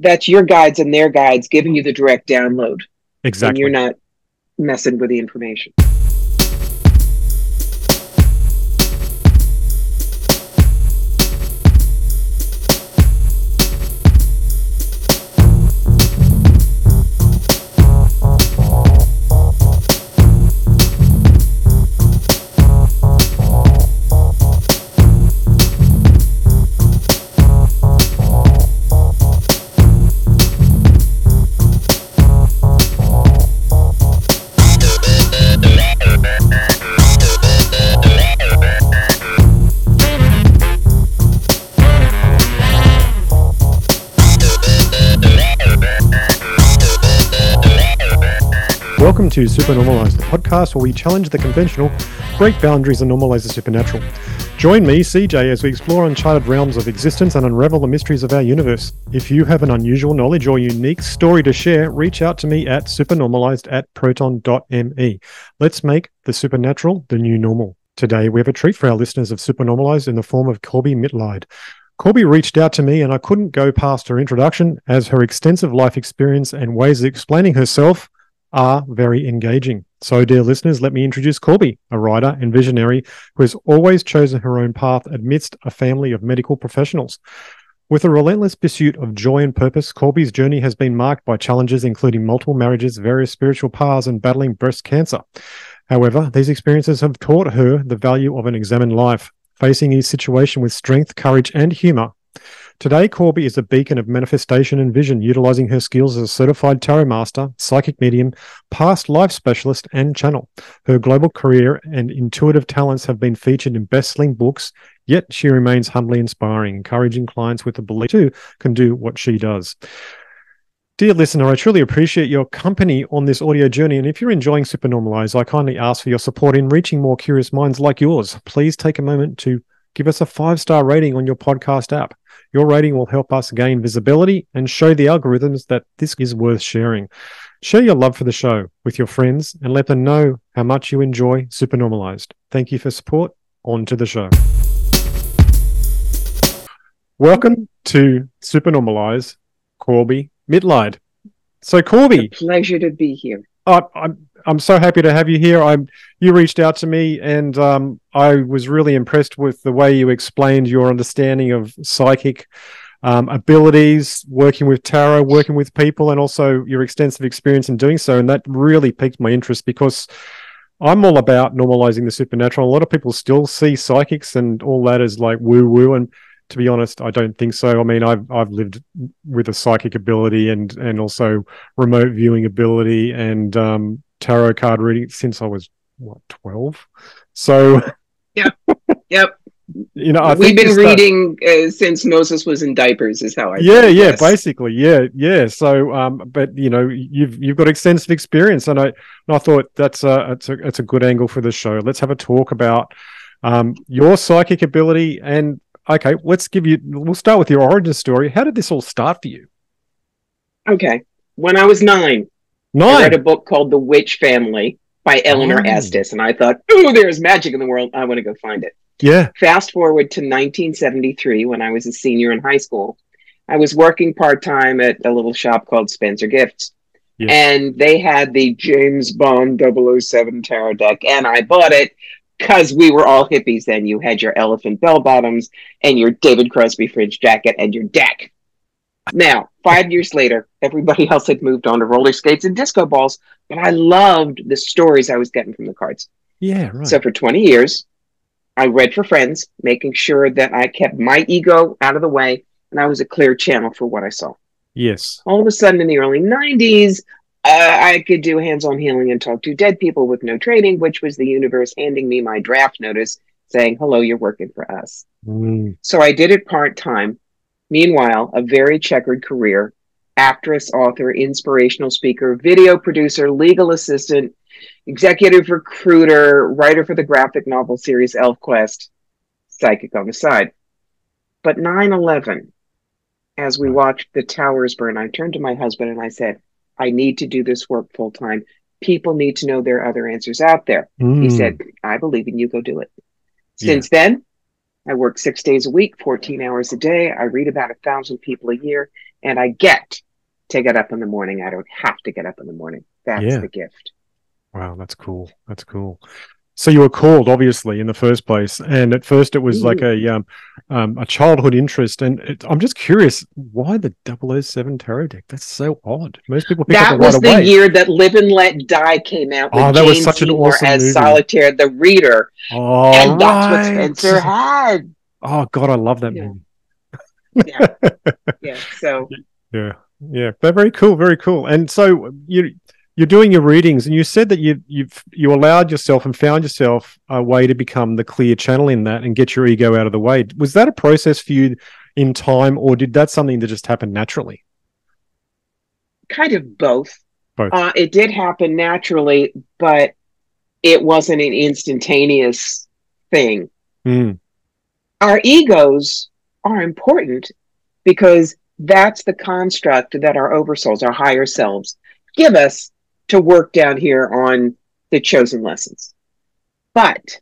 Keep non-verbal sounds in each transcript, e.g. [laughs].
that's your guides and their guides giving you the direct download. Exactly. And you're not messing with the information. To Supernormalized, the podcast where we challenge the conventional, break boundaries, and normalize the supernatural. Join me, CJ, as we explore uncharted realms of existence and unravel the mysteries of our universe. If you have an unusual knowledge or unique story to share, reach out to me at supernormalized at proton.me. Let's make the supernatural the new normal. Today, we have a treat for our listeners of Supernormalized in the form of Corbie Mitleid. Corbie reached out to me, and I couldn't go past her introduction as her extensive life experience and ways of explaining herself are very engaging. So, dear listeners, let me introduce Corbie, a writer and visionary who has always chosen her own path amidst a family of medical professionals. With a relentless pursuit of joy and purpose, Corbie's journey has been marked by challenges including multiple marriages, various spiritual paths, and battling breast cancer. However, these experiences have taught her the value of an examined life, facing each situation with strength, courage, and humor. Today, Corbie is a beacon of manifestation and vision, utilizing her skills as a certified tarot master, psychic medium, past life specialist, and channel. Her global career and intuitive talents have been featured in best-selling books, yet she remains humbly inspiring, encouraging clients with the belief too can do what she does. Dear listener, I truly appreciate your company on this audio journey. And if you're enjoying Supernormalize, I kindly ask for your support in reaching more curious minds like yours. Please take a moment to give us a five star rating on your podcast app. Your rating will help us gain visibility and show the algorithms that this is worth sharing. Share your love for the show with your friends and let them know how much you enjoy Supernormalized. Thank you for support. On to the show. Welcome to Supernormalize, Corbie Mitleid. So, Corbie, pleasure to be here. I, I'm I'm so happy to have you here. I'm you reached out to me, and um, I was really impressed with the way you explained your understanding of psychic um, abilities, working with tarot, working with people, and also your extensive experience in doing so. And that really piqued my interest because I'm all about normalizing the supernatural. A lot of people still see psychics and all that as like woo woo, and to be honest, I don't think so. I mean, I've I've lived with a psychic ability and and also remote viewing ability and um, tarot card reading since I was what twelve. So, yep, yep. [laughs] You know, I we've been reading uh, since Moses was in diapers. Is how I. Yeah, yeah, basically, yeah, yeah. So, um, but you know, you've you've got extensive experience, and I and I thought that's a it's a it's a good angle for the show. Let's have a talk about um, your psychic ability and okay, let's give you. We'll start with your origin story. How did this all start for you? Okay, when I was nine, nine. I read a book called The Witch Family by Eleanor oh. Estes, and I thought, "Oh, there's magic in the world. I want to go find it." Yeah. Fast forward to 1973, when I was a senior in high school. I was working part time at a little shop called Spencer Gifts. Yeah. And they had the James Bond 007 tarot deck, and I bought it because we were all hippies then. You had your elephant bell bottoms and your David Crosby fringe jacket and your deck. Now, five years later, everybody else had moved on to roller skates and disco balls, but I loved the stories I was getting from the cards. Yeah, right. So for 20 years, I read for friends, making sure that I kept my ego out of the way and I was a clear channel for what I saw. Yes. All of a sudden in the early 90s, uh, I could do hands on healing and talk to dead people with no training, which was the universe handing me my draft notice saying, hello, you're working for us. Mm. So I did it part time. Meanwhile, a very checkered career actress, author, inspirational speaker, video producer, legal assistant, executive recruiter, writer for the graphic novel series ElfQuest, psychic on the side. But 9 11, as we watched the towers burn, I turned to my husband and I said, I need to do this work full time. People need to know there are other answers out there. Mm. He said, I believe in you, go do it. Since yeah. then, I work six days a week, 14 hours a day. I read about a thousand people a year, and I get to get up in the morning. I don't have to get up in the morning. That's yeah. the gift. Wow, that's cool. That's cool. So you were called, obviously, in the first place, and at first it was like a um, um, a childhood interest. And it, I'm just curious, why the 007 tarot deck? That's so odd. Most people pick that up was right the away. year that Live and Let Die came out. Oh, that Jane was such Seymour an awesome as movie. Solitaire, the Reader, oh, and that's what Spencer had. Oh God, I love that Yeah. movie. Yeah, [laughs] yeah. So Yeah, yeah, they're very cool, very cool. And so you you're doing your readings, and you said that you you've you allowed yourself and found yourself a way to become the clear channel in that and get your ego out of the way. Was that a process for you in time, or did that something that just happen naturally? kind of both. Both. Uh, it did happen naturally, but it wasn't an instantaneous thing. Mm. Our egos are important because that's the construct that our oversouls, our higher selves, give us to work down here on the chosen lessons. But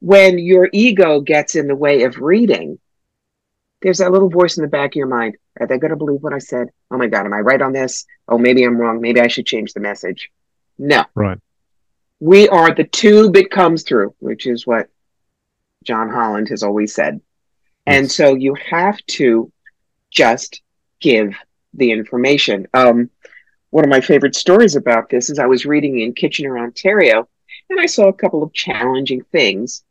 when your ego gets in the way of reading, there's that little voice in the back of your mind. Are they going to believe what I said? Oh my God, am I right on this? Oh, maybe I'm wrong. Maybe I should change the message. No, Right. we are the tube it comes through, which is what John Holland has always said. And so you have to just give the information. Um, one of my favorite stories about this is I was reading in Kitchener, Ontario, and I saw a couple of challenging things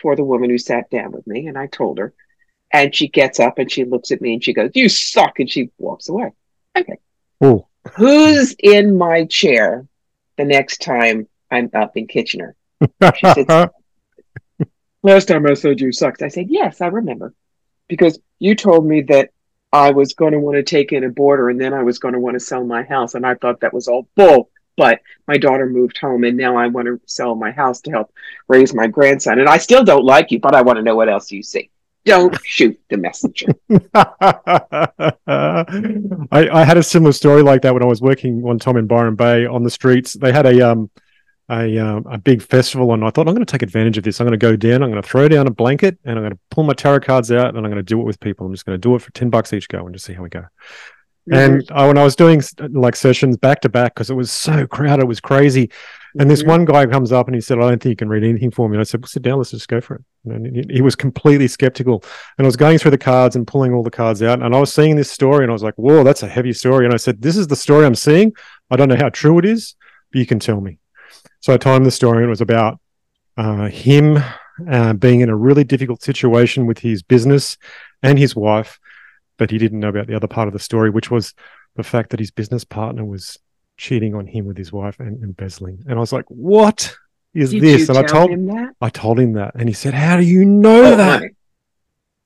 for the woman who sat down with me, and I told her. And she gets up and she looks at me and she goes, You suck. And she walks away. Okay. Oh, Who's in my chair the next time I'm up in Kitchener? She [laughs] Last time I said you sucked, I said, Yes, I remember. Because you told me that I was going to want to take in a boarder and then I was going to want to sell my house. And I thought that was all bull. But my daughter moved home and now I want to sell my house to help raise my grandson. And I still don't like you, but I want to know what else you see. Don't [laughs] shoot the messenger. [laughs] I, I had a similar story like that when I was working one time in Byron Bay on the streets. They had a um a um, a big festival, and I thought I'm going to take advantage of this. I'm going to go down. I'm going to throw down a blanket, and I'm going to pull my tarot cards out, and I'm going to do it with people. I'm just going to do it for ten bucks each go, and just see how we go. And uh, when I was doing like sessions back to back, because it was so crowded, it was crazy. And this Mhm. one guy comes up and he said, "I don't think you can read anything for me." And I said, well, "Sit down, let's just go for it." And he was completely skeptical. And I was going through the cards and pulling all the cards out, and I was seeing this story, and I was like, "Whoa, that's a heavy story." And I said, "This is the story I'm seeing. I don't know how true it is, but you can tell me." So I told him the story, and it was about uh, him uh, being in a really difficult situation with his business and his wife, but he didn't know about the other part of the story, which was the fact that his business partner was cheating on him with his wife and embezzling. And I was like, "What is Did this?" And I told him that? I told him that, and he said, "How do you know Oh, that?" honey.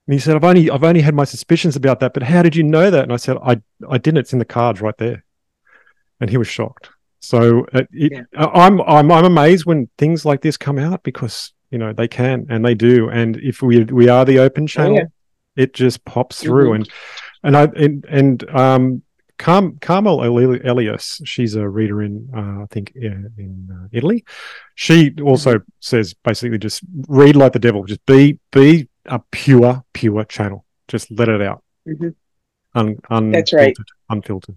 And he said, "I've only I've only had my suspicions about that, but how did you know that?" And I said, "I I didn't. It's in the cards right there." And he was shocked. So uh, it, Yeah. I'm I'm I'm amazed when things like this come out because you know they can and they do. And if we we are the open channel, Oh, yeah. it just pops through. Mhm. And and I and and um. Carm- Carmel Elias, she's a reader in, uh, I think, uh, in uh, Italy. She also Mm-hmm. says basically just read like the devil, just be be a pure, pure channel. Just let it out. Mhm. Un, unfiltered, That's right. Unfiltered.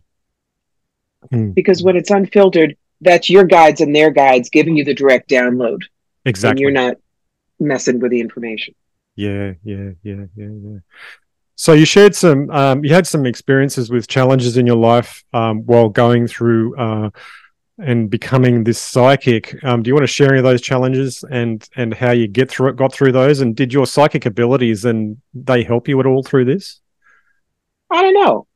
Mm, Because when it's unfiltered, that's your guides and their guides giving you the direct download. And exactly. you're not messing with the information. Yeah, yeah, yeah, yeah, yeah. So you shared some, um, you had some experiences with challenges in your life um, while going through uh, and becoming this psychic. Um, do you want to share any of those challenges and and how you get through it, got through those, and did your psychic abilities and they help you at all through this? I don't know.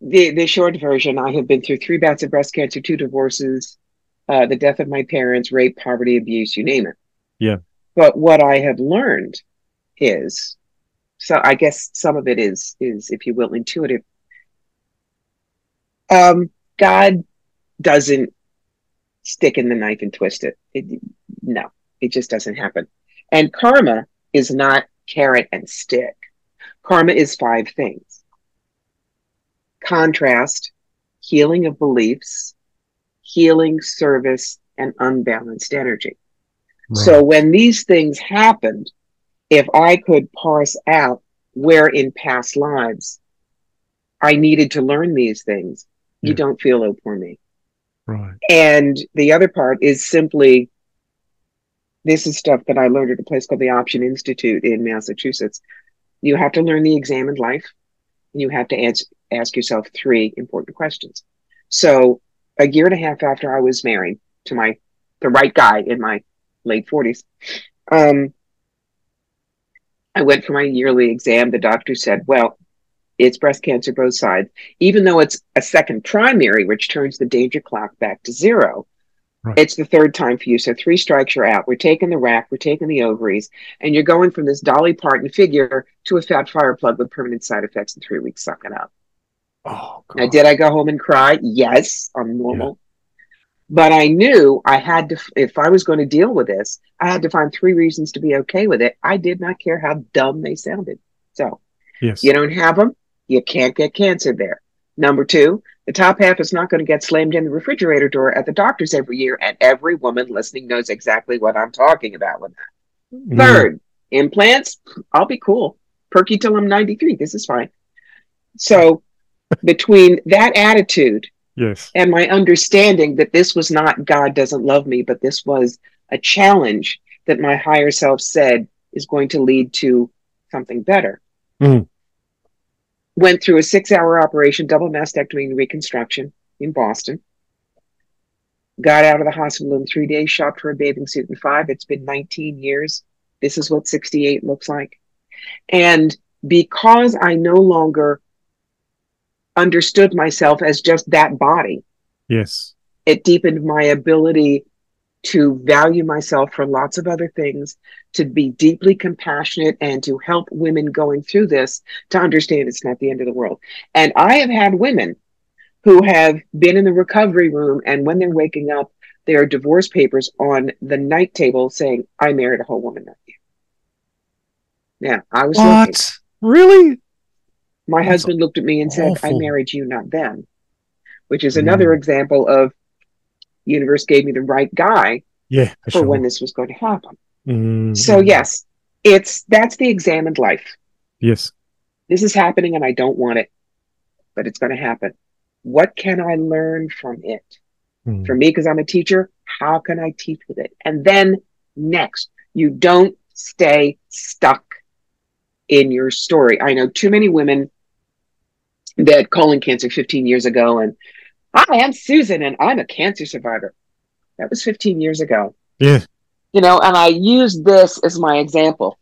The the short version: I have been through three bouts of breast cancer, two divorces, uh, the death of my parents, rape, poverty, abuse, you name it. Yeah. But what I have learned is, so I guess some of it is is, if you will, intuitive. Um, God doesn't stick in the knife and twist it. it. No, it just doesn't happen. And karma is not carrot and stick. Karma is five things contrast, healing of beliefs, healing, service, and unbalanced energy. So when these things happened, if I could parse out where in past lives I needed to learn these things. You don't feel oh poor me. Right. And the other part is simply this is stuff that I learned at a place called the Option Institute in Massachusetts. You have to learn the examined life. You have to ans- ask yourself three important questions. So, a year and a half after I was married to my the right guy in my late forties, um, I went for my yearly exam. The doctor said, "Well, it's breast cancer both sides, even though it's a second primary, which turns the danger clock back to zero. Right. It's the third time for you. So three strikes, you're out. We're taking the rack, we're taking the ovaries, and you're going from this Dolly Parton figure to a fat fire plug with permanent side effects in three weeks. Suck it up. Oh, Now, did I go home and cry? Yes, I'm normal. But I knew I had to, if I was going to deal with this, I had to find three reasons to be okay with it. I did not care how dumb they sounded. So yes. you don't have them, you can't get cancer there. Number two, the top half is not going to get slammed in the refrigerator door at the doctor's every year, and every woman listening knows exactly what I'm talking about with that. Mm. Third, implants, I'll be cool. Perky till I'm 93. This is fine. So, between that attitude Yes. and my understanding that this was not God doesn't love me, but this was a challenge that my higher self said is going to lead to something better. Mm. Went through a six hour operation, double mastectomy and reconstruction in Boston. Got out of the hospital in three days, shopped for a bathing suit in five. It's been 19 years. This is what 68 looks like. And because I no longer understood myself as just that body, Yes. it deepened my ability to value myself for lots of other things, to be deeply compassionate, and to help women going through this to understand it's not the end of the world. And I have had women who have been in the recovery room, and when they're waking up, there are divorce papers on the night table saying, I married a whole woman. Now, I was looking. What? Really? My That's husband looked at me and said, I married you, not them, which is another Mm. example of universe gave me the right guy Yeah. For, for sure. when this was going to happen. Mm, So yes, it's that's the examined life. Yes. This is happening and I don't want it, but it's going to happen. What can I learn from it? Mm. For me, because I'm a teacher, how can I teach with it? And then next, you don't stay stuck in your story. I know too many women that colon cancer 15 years ago and I'm Susan and I'm a cancer survivor. That was 15 years ago. Yeah. You know, and I use this as my example.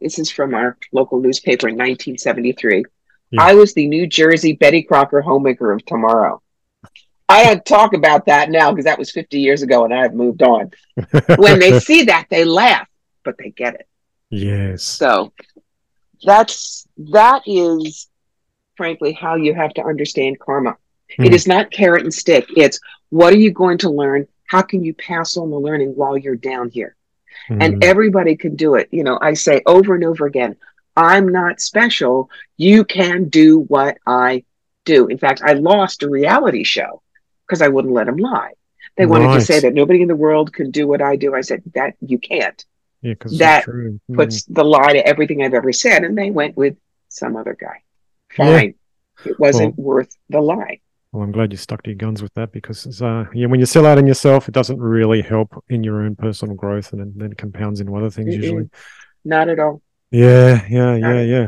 This is from our local newspaper in 1973. Yeah. I was the New Jersey Betty Crocker homemaker of tomorrow. I don't talk about that now because that was 50 years ago and I've moved on. [laughs] When they see that, they laugh, but they get it. yes. So that's that is frankly how you have to understand karma. It Hmm. is not carrot and stick. It's what are you going to learn? How can you pass on the learning while you're down here? And Mm. everybody can do it. You know, I say over and over again, I'm not special. You can do what I do. In fact, I lost a reality show because I wouldn't let them lie. They wanted to say that nobody in the world can do what I do. I said that you can't. Yeah, because that true. Mm. Puts the lie to everything I've ever said, and they went with some other guy. Yeah. Fine. It wasn't worth the lie. Well, I'm glad you stuck to your guns with that because uh, yeah, when you sell out on yourself, it doesn't really help in your own personal growth, and then, it compounds into other things Mm-mm. usually. Not at all. Yeah, yeah, yeah, yeah.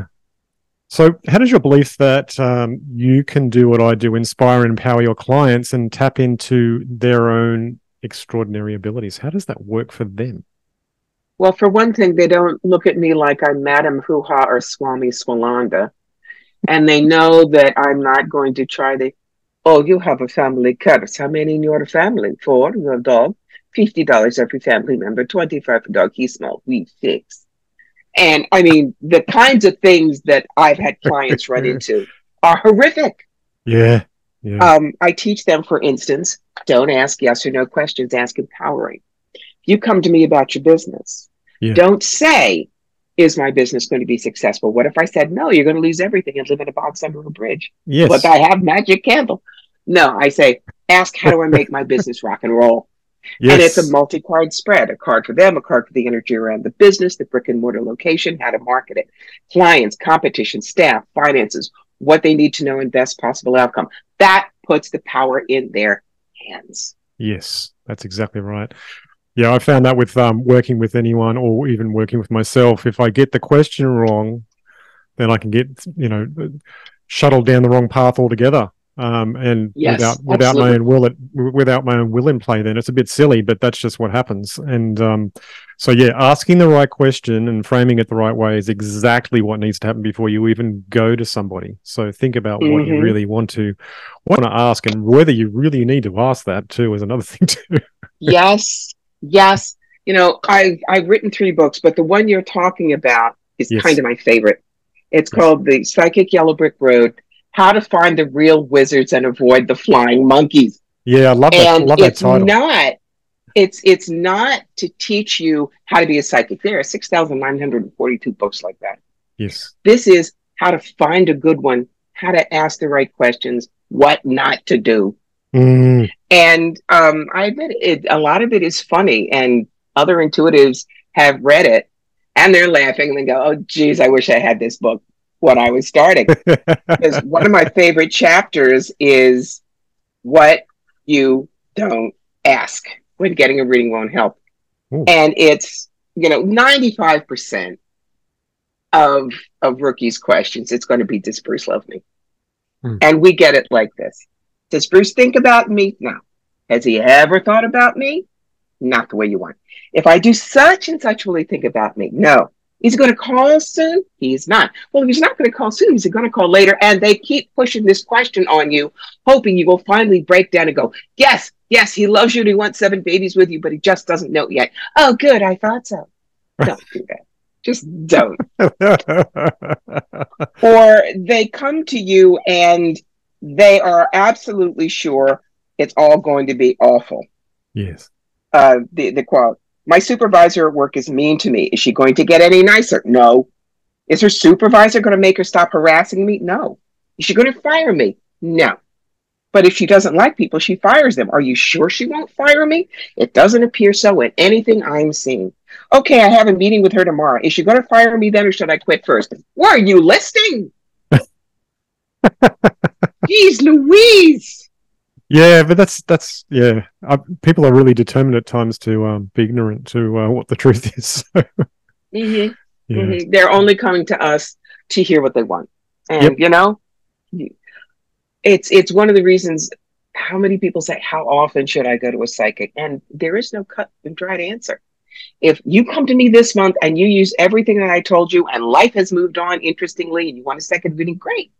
So, how does your belief that um, you can do what I do inspire and empower your clients and tap into their own extraordinary abilities? How does that work for them? Well, for one thing, they don't look at me like I'm Madam Hoo Ha or Swami Swalanda. And they know that I'm not going to try to, oh, you have a family curse. How many in your family? Four, your dog. $50 every family member, 25 for dog. He's small. We fix. And I mean, the kinds of things that I've had clients run [laughs] into are horrific. Yeah, yeah, Um, I teach them, for instance, don't ask yes or no questions, ask empowering. You come to me about your business, Yeah. don't say, is my business going to be successful? What if I said, no, you're going to lose everything and live in a box under a bridge? yes, But I have magic candle. No, I say, ask, how do I make my business rock and roll? [laughs] yes. And it's a multi card spread a card for them, a card for the energy around the business, the brick and mortar location, how to market it, clients, competition, staff, finances. what they need to know and best possible outcome. That puts the power in their hands. Yes, that's exactly right. Yeah, I found that with um, working with anyone or even working with myself, if I get the question wrong, then I can get you know shuttled down the wrong path altogether. Um, and yes, without without my own will, it, without my own will in play, then it's a bit silly, but that's just what happens. And um, so, yeah, asking the right question and framing it the right way is exactly what needs to happen before you even go to somebody. So think about mm-hmm. what you mm-hmm. really want to want to ask, and whether you really need to ask that too is another [laughs] thing too. yes, yes. You know, I've I've written three books, but the one you're talking about is yes. kind of my favorite. It's yes. called The Psychic Yellow Brick Road how to find the real wizards and avoid the flying monkeys. Yeah, I love that. And love it's that title. not it's it's not to teach you how to be a psychic. There are six thousand nine hundred and forty two books like that. Yes. This is how to find a good one, how to ask the right questions, what not to do. Mm. And um, I admit it, a lot of it is funny, and other intuitives have read it and they're laughing and they go, "Oh, geez, I wish I had this book." when I was starting. [laughs] because one of my favorite chapters is what you don't ask when getting a reading won't help. Ooh. And it's, you know, 95% of of rookies' questions, it's going to be, does Bruce love me? Hmm. And we get it like this. Does Bruce think about me? No. Has he ever thought about me? Not the way you want. If I do such and such, will he think about me? No. Is he going to call soon? He's not. Well, if he's not going to call soon, he's going to call later. And they keep pushing this question on you, hoping you will finally break down and go, Yes, yes, he loves you and he wants seven babies with you, but he just doesn't know yet. Oh, good. I thought so. [laughs] Don't do that. Just don't. [laughs] or they come to you and they are absolutely sure it's all going to be awful. Yes. Uh, the, the quote my supervisor at work is mean to me. Is she going to get any nicer? No. Is her supervisor going to make her stop harassing me? No. Is she going to fire me? No. But if she doesn't like people, she fires them. Are you sure she won't fire me? It doesn't appear so in anything I'm seeing. Okay, I have a meeting with her tomorrow. Is she going to fire me then or should I quit first? Were you listening? [laughs] Jeez Louise. Yeah, but that's that's yeah. Uh, people are really determined at times to um, be ignorant to uh, what the truth is. [laughs] mm-hmm. Yeah. Mm-hmm. They're only coming to us to hear what they want, and yep. you know, it's it's one of the reasons. How many people say, "How often should I go to a psychic?" And there is no cut and dried answer. If you come to me this month and you use everything that I told you, and life has moved on interestingly, and you want a second reading, great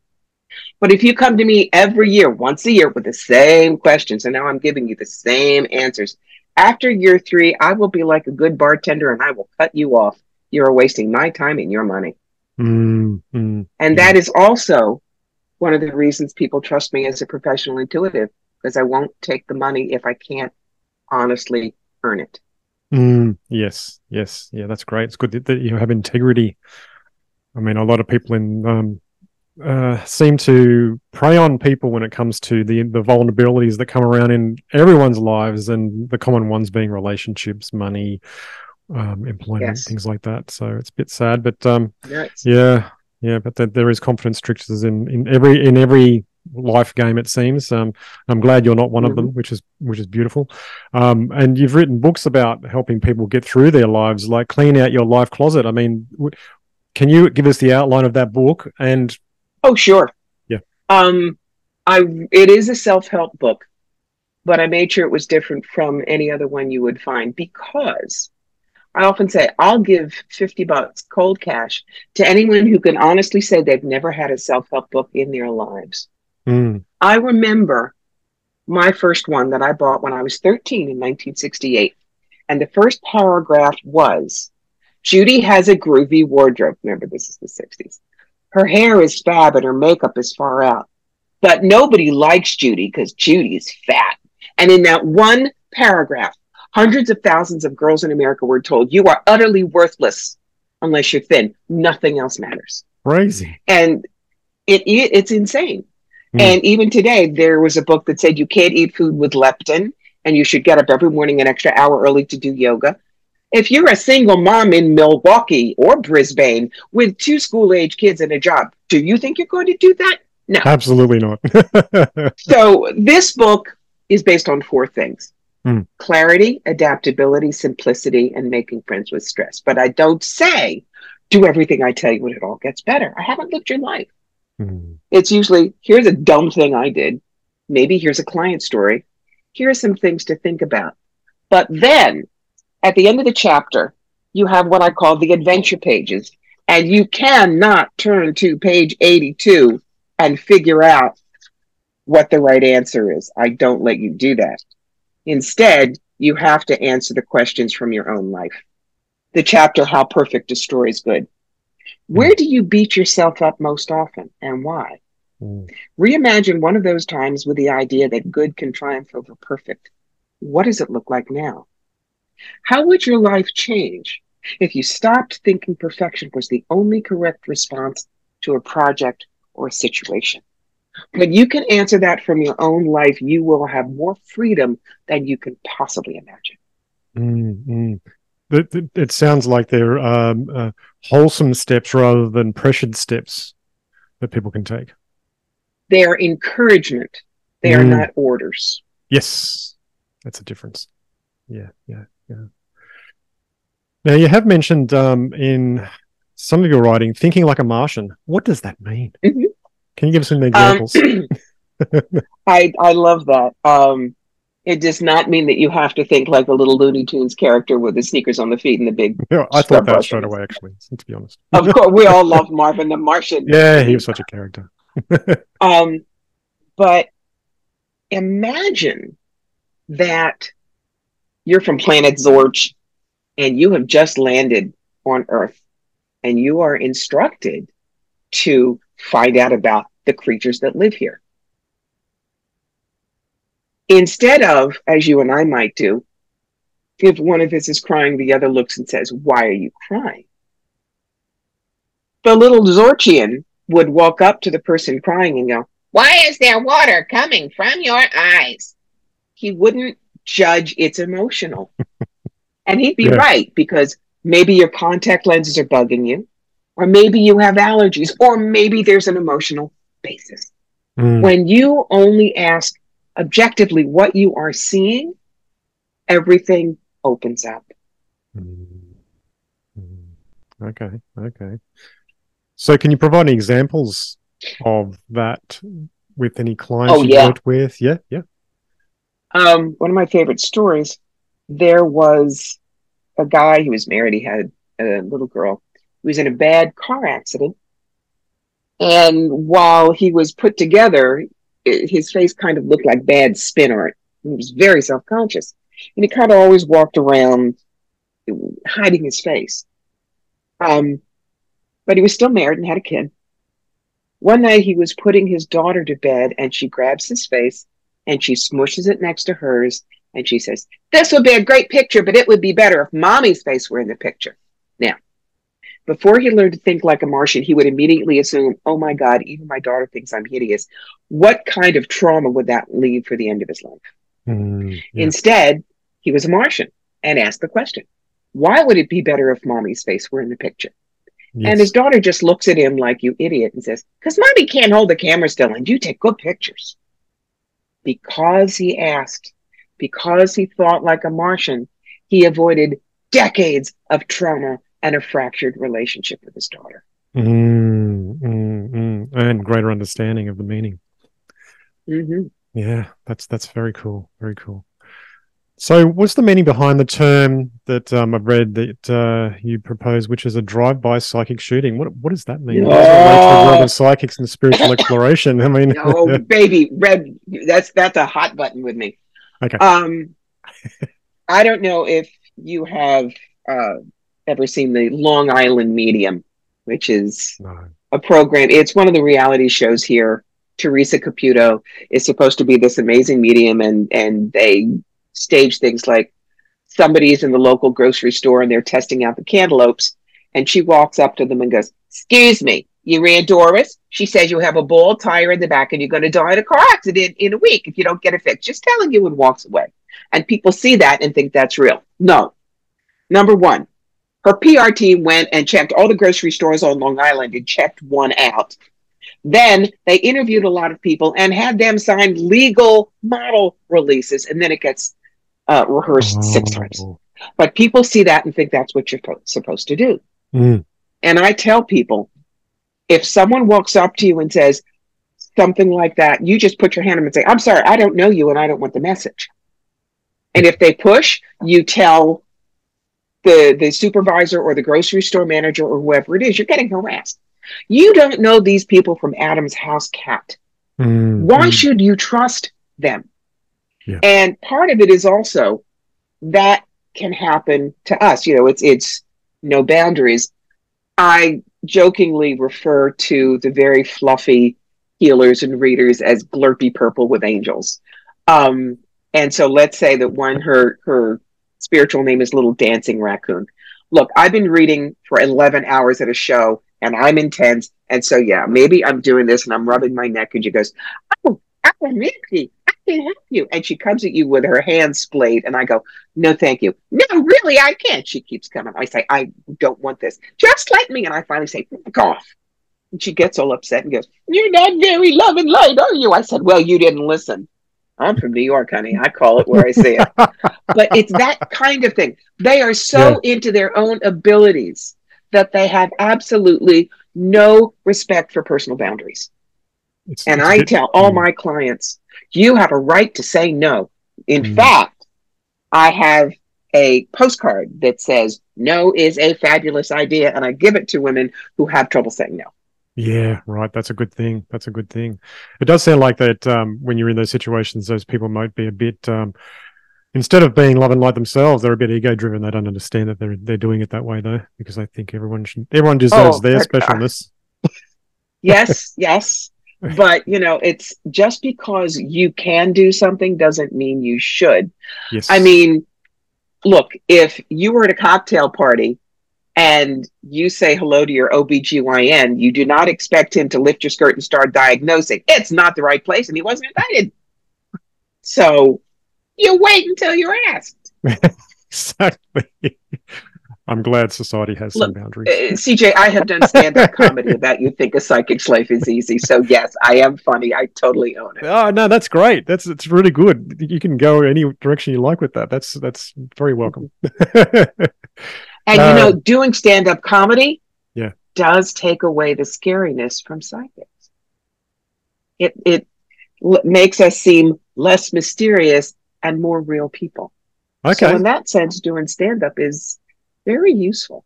but if you come to me every year, once a year, with the same questions, and now I'm giving you the same answers, after year three, I will be like a good bartender and I will cut you off. You're wasting my time and your money. Mm-hmm. And that is also one of the reasons people trust me as a professional intuitive, because I won't take the money if I can't honestly earn it. Mm, yes, yes, yeah, that's great. It's good that you have integrity. I mean, a lot of people in um, uh, seem to prey on people when it comes to the the vulnerabilities that come around in everyone's lives, and the common ones being relationships, money, um, employment, yes. things like that. So it's a bit sad, but um, yes. yeah, yeah. But the, there is confidence strictures in in every in every life game it seems um, i'm glad you're not one mm-hmm. of them mm-hmm. which is which is beautiful um, and you've written books about helping people get through their lives like clean out your life closet i mean w- can you give us the outline of that book and Oh, sure. Yeah. Um, I it is a self help book, but I made sure it was different from any other one you would find because I often say I'll give fifty bucks cold cash to anyone who can honestly say they've never had a self help book in their lives. Mm. I remember my first one that I bought when I was 13 in 1968. And the first paragraph was Judy has a groovy wardrobe. Remember, this is the 60s. Her hair is fab and her makeup is far out. But nobody likes Judy because Judy is fat. And in that one paragraph, hundreds of thousands of girls in America were told, You are utterly worthless unless you're thin. Nothing else matters. Crazy. And it, it it's insane. Mm. And even today, there was a book that said you can't eat food with lectin and you should get up every morning an extra hour early to do yoga. If you're a single mom in Milwaukee or Brisbane with two school age kids and a job, do you think you're going to do that? No. Absolutely not. [laughs] so this book is based on four things. Mm. Clarity, adaptability, simplicity, and making friends with stress. But I don't say do everything I tell you and it all gets better. I haven't lived your life. Mm. It's usually here's a dumb thing I did. Maybe here's a client story. Here are some things to think about. But then at the end of the chapter, you have what I call the adventure pages. And you cannot turn to page 82 and figure out what the right answer is. I don't let you do that. Instead, you have to answer the questions from your own life. The chapter, How Perfect Destroys Good. Where hmm. do you beat yourself up most often and why? Mm. Reimagine one of those times with the idea that good can triumph over perfect. What does it look like now? How would your life change if you stopped thinking perfection was the only correct response to a project or a situation? When you can answer that from your own life, you will have more freedom than you can possibly imagine. Mm-hmm. It, it, sounds like they're um, uh, wholesome steps rather than pressured steps that people can take. They are encouragement. They mm. are not orders. Yes, that's a difference. Yeah, yeah, yeah. Now you have mentioned um, in some of your writing thinking like a Martian. What does that mean? Mm-hmm. Can you give us some examples? Um, [clears throat] I I love that. Um, it does not mean that you have to think like a little Looney Tunes character with the sneakers on the feet and the big. [laughs] Yeah, I thought that straight away. Actually, to be honest. of course, we all love [laughs] Marvin the Martian. Yeah, he was such a character. [laughs] um, but imagine that you're from planet Zorch and you have just landed on Earth and you are instructed to find out about the creatures that live here. Instead of, as you and I might do, if one of us is crying, the other looks and says, Why are you crying? The little Zorchian would walk up to the person crying and go, Why is there water coming from your eyes? He wouldn't judge it's emotional. [laughs] and he'd be yeah. right because maybe your contact lenses are bugging you, or maybe you have allergies, or maybe there's an emotional basis. Mm. When you only ask objectively what you are seeing, everything opens up. Mm. Okay, okay. So, can you provide any examples of that with any clients oh, yeah. worked with? Yeah, yeah. Um, one of my favorite stories. There was a guy who was married. He had a little girl who was in a bad car accident, and while he was put together, it, his face kind of looked like bad spin art. He was very self conscious, and he kind of always walked around hiding his face. Um, but he was still married and had a kid. One night he was putting his daughter to bed and she grabs his face and she smushes it next to hers and she says, This would be a great picture, but it would be better if mommy's face were in the picture. Now, before he learned to think like a Martian, he would immediately assume, Oh my God, even my daughter thinks I'm hideous. What kind of trauma would that leave for the end of his life? Mm, yeah. Instead, he was a Martian and asked the question, Why would it be better if mommy's face were in the picture? Yes. And his daughter just looks at him like, you idiot, and says, Because mommy can't hold the camera still and you take good pictures. Because he asked, because he thought like a Martian, he avoided decades of trauma and a fractured relationship with his daughter. Mm, mm, mm. And greater understanding of the meaning. Mm-hmm. Yeah, that's that's very cool. Very cool. So, what's the meaning behind the term that um, I've read that uh, you propose, which is a drive-by psychic shooting? What what does that mean? Oh. What the world of psychics and spiritual [laughs] exploration? I mean, oh baby, red. That's that's a hot button with me. Okay. Um, I don't know if you have uh, ever seen the Long Island Medium, which is no. a program. It's one of the reality shows here. Theresa Caputo is supposed to be this amazing medium, and and they stage things like somebody's in the local grocery store and they're testing out the cantaloupes and she walks up to them and goes, Excuse me, you ran Doris? She says you have a bald tire in the back and you're going to die in a car accident in a week if you don't get it fixed. Just telling you and walks away. And people see that and think that's real. No. Number one, her PR team went and checked all the grocery stores on Long Island and checked one out. Then they interviewed a lot of people and had them sign legal model releases, and then it gets uh, rehearsed oh. six times. But people see that and think that's what you're supposed to do. Mm. And I tell people if someone walks up to you and says something like that, you just put your hand up and say, I'm sorry, I don't know you and I don't want the message. And if they push, you tell the, the supervisor or the grocery store manager or whoever it is, you're getting harassed. You don't know these people from Adam's house cat. Mm-hmm. Why should you trust them? And part of it is also that can happen to us. You know, it's it's no boundaries. I jokingly refer to the very fluffy healers and readers as glurpy purple with angels. Um, and so let's say that one her her spiritual name is Little Dancing Raccoon. Look, I've been reading for 11 hours at a show and I'm intense. And so, yeah, maybe I'm doing this and I'm rubbing my neck. And she goes, Oh, I'm Mickey. Can help you. And she comes at you with her hands splayed. And I go, No, thank you. No, really, I can't. She keeps coming. I say, I don't want this. Just let me. And I finally say, Fuck off. And she gets all upset and goes, You're not very loving light, are you? I said, Well, you didn't listen. I'm from New York, honey. I call it where I see it. [laughs] but it's that kind of thing. They are so yeah. into their own abilities that they have absolutely no respect for personal boundaries. It's, and it's I tell all mm. my clients, you have a right to say no. In mm. fact, I have a postcard that says, no is a fabulous idea. And I give it to women who have trouble saying no. Yeah, right. That's a good thing. That's a good thing. It does sound like that um, when you're in those situations, those people might be a bit um, instead of being love and light themselves, they're a bit ego driven. They don't understand that they're they're doing it that way though, because I think everyone should everyone deserves oh, their specialness. [laughs] yes, [laughs] yes. But you know, it's just because you can do something doesn't mean you should. Yes. I mean, look, if you were at a cocktail party and you say hello to your OBGYN, you do not expect him to lift your skirt and start diagnosing. It's not the right place and he wasn't invited. So you wait until you're asked. [laughs] exactly. I'm glad society has Look, some boundaries. Uh, CJ, I have done stand-up [laughs] comedy about you think a psychic's life is easy. So yes, I am funny. I totally own it. Oh no, that's great. That's it's really good. You can go any direction you like with that. That's that's very welcome. [laughs] and you know, uh, doing stand-up comedy yeah. does take away the scariness from psychics. It it makes us seem less mysterious and more real people. Okay. So in that sense, doing stand up is very useful.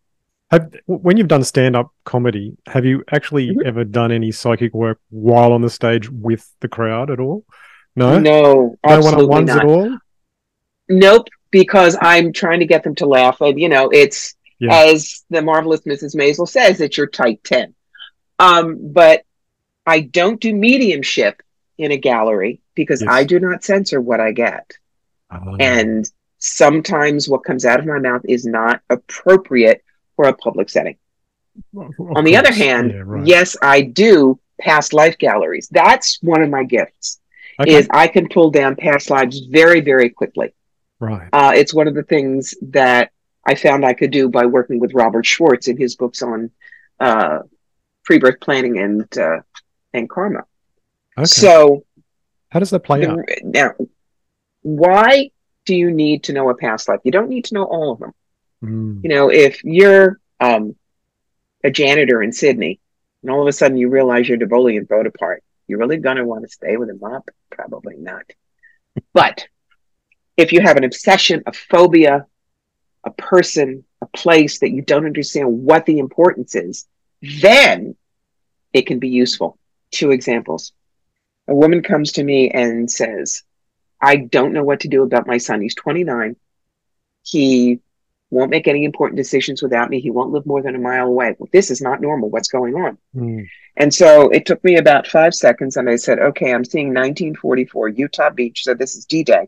Have, when you've done stand up comedy, have you actually mm-hmm. ever done any psychic work while on the stage with the crowd at all? No, no, no one on ones at all. Nope, because I'm trying to get them to laugh. And you know, it's yeah. as the marvelous Mrs. Maisel says, it's your tight ten. Um, but I don't do mediumship in a gallery because yes. I do not censor what I get. Oh. And sometimes what comes out of my mouth is not appropriate for a public setting. Well, On course. the other hand, yeah, right. yes, I do past life galleries. That's one of my gifts. Okay. Is I can pull down past lives very, very quickly. Right. Uh, it's one of the things that I found I could do by working with Robert Schwartz in his books on uh, pre-birth planning and uh, and karma. Okay. So, how does that play the, out? Now, why do you need to know a past life? You don't need to know all of them. Mm. You know, if you're um, a janitor in Sydney and all of a sudden you realize your Devolian boat apart, you're really going to want to stay with him mop? Probably not. but if you have an obsession, a phobia, a person, a place that you don't understand what the importance is, then it can be useful. Two examples. A woman comes to me and says, I don't know what to do about my son. He's 29. He won't make any important decisions without me. He won't live more than a mile away. Well, this is not normal. What's going on? Mm. And so it took me about five seconds, and I said, "Okay, I'm seeing 1944 Utah Beach. So this is D-Day.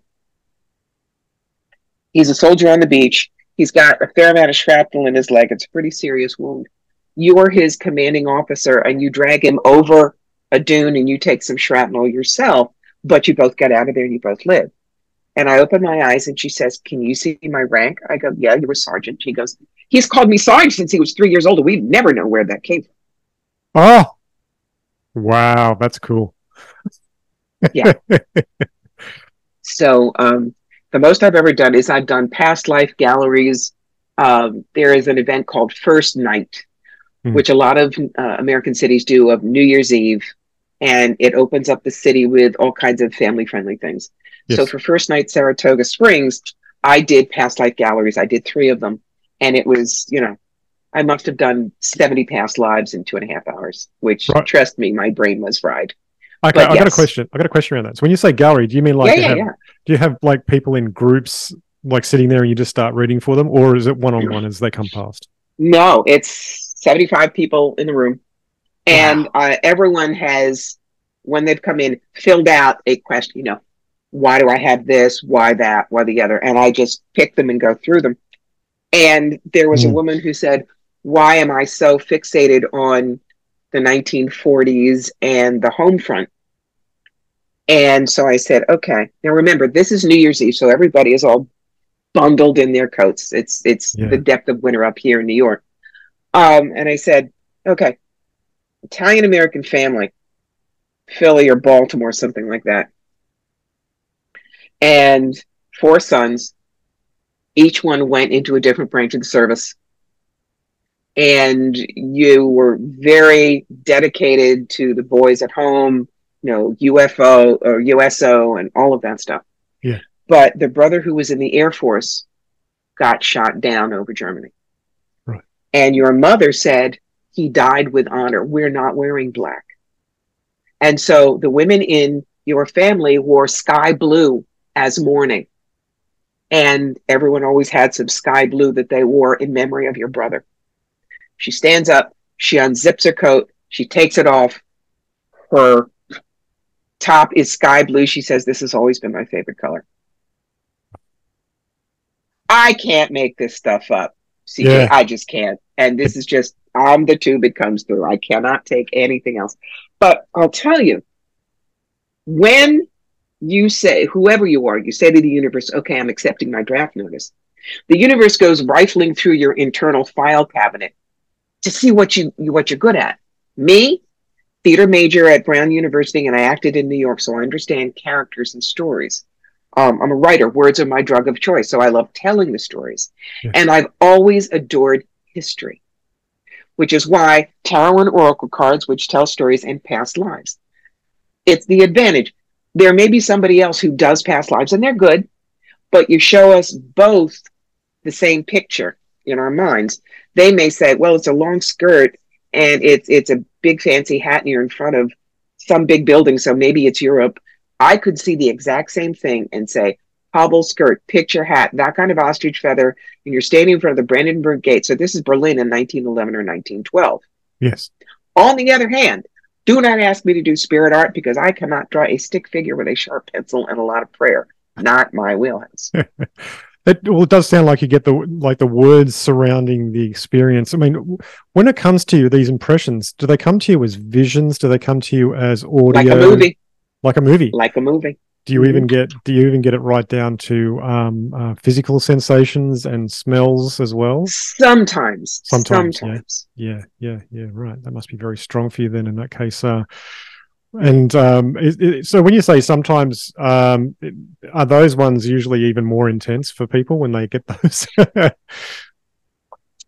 He's a soldier on the beach. He's got a fair amount of shrapnel in his leg. It's a pretty serious wound. You are his commanding officer, and you drag him over a dune, and you take some shrapnel yourself but you both got out of there and you both live. And I open my eyes and she says, Can you see my rank? I go, Yeah, you were sergeant. She goes, He's called me sergeant since he was three years old. And we never know where that came from. Oh, Wow, that's cool. yeah. [laughs] so um, the most I've ever done is I've done past life galleries. Um, there is an event called First Night, mm. which a lot of uh, American cities do of New Year's Eve, and it opens up the city with all kinds of family friendly things. Yes. So for First Night Saratoga Springs, I did past life galleries. I did three of them, and it was you know I must have done 70 past lives in two and a half hours, which right. trust me, my brain was fried. Okay, but I yes. got a question. I got a question around that. So when you say gallery, do you mean like yeah, yeah, have, yeah. do you have like people in groups like sitting there and you just start reading for them, or is it one on one as they come past? No, it's 75 people in the room. And wow. uh, everyone has, when they've come in, filled out a question, you know, why do I have this? Why that? Why the other? And I just pick them and go through them. And there was mm. a hmm. woman who said, Why am I so fixated on the 1940s and the home front. And so I said, okay. Now remember, this is New Year's Eve, so everybody is all bundled in their coats. It's it's yeah. the depth of winter up here in New York. Um, and I said, okay, Italian American family, Philly or Baltimore, something like that. And four sons, each one went into a different branch of the service and you were very dedicated to the boys at home, you know, UFO or USO and all of that stuff. Yeah. But the brother who was in the Air Force got shot down over Germany. Right. And your mother said he died with honor. We're not wearing black. And so the women in your family wore sky blue as mourning. And everyone always had some sky blue that they wore in memory of your brother. She stands up, she unzips her coat, she takes it off. Her top is sky blue. She says, This has always been my favorite color. I can't make this stuff up. CJ, yeah. I just can't. And this is just I'm the tube it comes through. I cannot take anything else. But I'll tell you, when you say, whoever you are, you say to the universe, okay, I'm accepting my draft notice. The universe goes rifling through your internal file cabinet to see what you what you're good at. Me, theater major at Brown University, and I acted in New York, so I understand characters and stories. Um, I'm a writer. Words are my drug of choice, so I love telling the stories. Yes. And I've always adored history, which is why tarot and oracle cards, which tell stories and past lives. It's the advantage. There may be somebody else who does past lives, and they're good, but you show us both the same picture in our minds they may say, well, it's a long skirt and it's it's a big fancy hat and you're in front of some big building, so maybe it's Europe. I could see the exact same thing and say, hobble skirt, picture hat, that kind of ostrich feather, and you're standing in front of the Brandenburg Gate. So this is Berlin in 1911 or 1912. Yes. On the other hand, do not ask me to do spirit art because I cannot draw a stick figure with a sharp pencil and a lot of prayer. Not my wheelhouse. [laughs] It, well, it does sound like you get the like the words surrounding the experience. I mean, when it comes to you, these impressions, do they come to you as visions? Do they come to you as audio? Like a movie. Like a movie. Like a movie. Do you even get do you even get it right down to um, uh, physical sensations and smells as well? Sometimes. Sometimes. Sometimes. Yeah. yeah. Yeah. Yeah. Right. That must be very strong for you then. In that case, uh, and um, it, it, so when you say sometimes, um, are those ones usually even more intense for people when they get [laughs] those?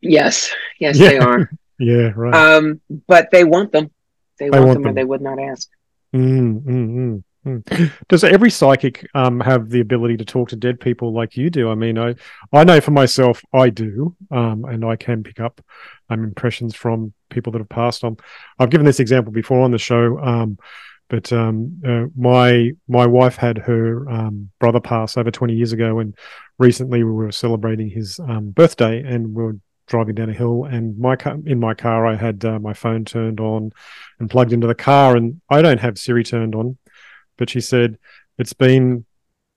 yes, yes, yeah. they are. [laughs] yeah, right. Um, but they want them. They, they want, want, them, them, or they would not ask. Mm, mm, mm. Mm. Does every psychic um, have the ability to talk to dead people like you do? I mean, I I know for myself, I do, um, and I can pick up um, impressions from people that have passed on. I've given this example before on the show, um, but um, uh, my my wife had her um, brother pass over 20 years ago, and recently we were celebrating his birthday, and we were driving down a hill, and my car, in my car I had uh, my phone turned on and plugged into the car, and I don't have Siri turned on, but she said it's been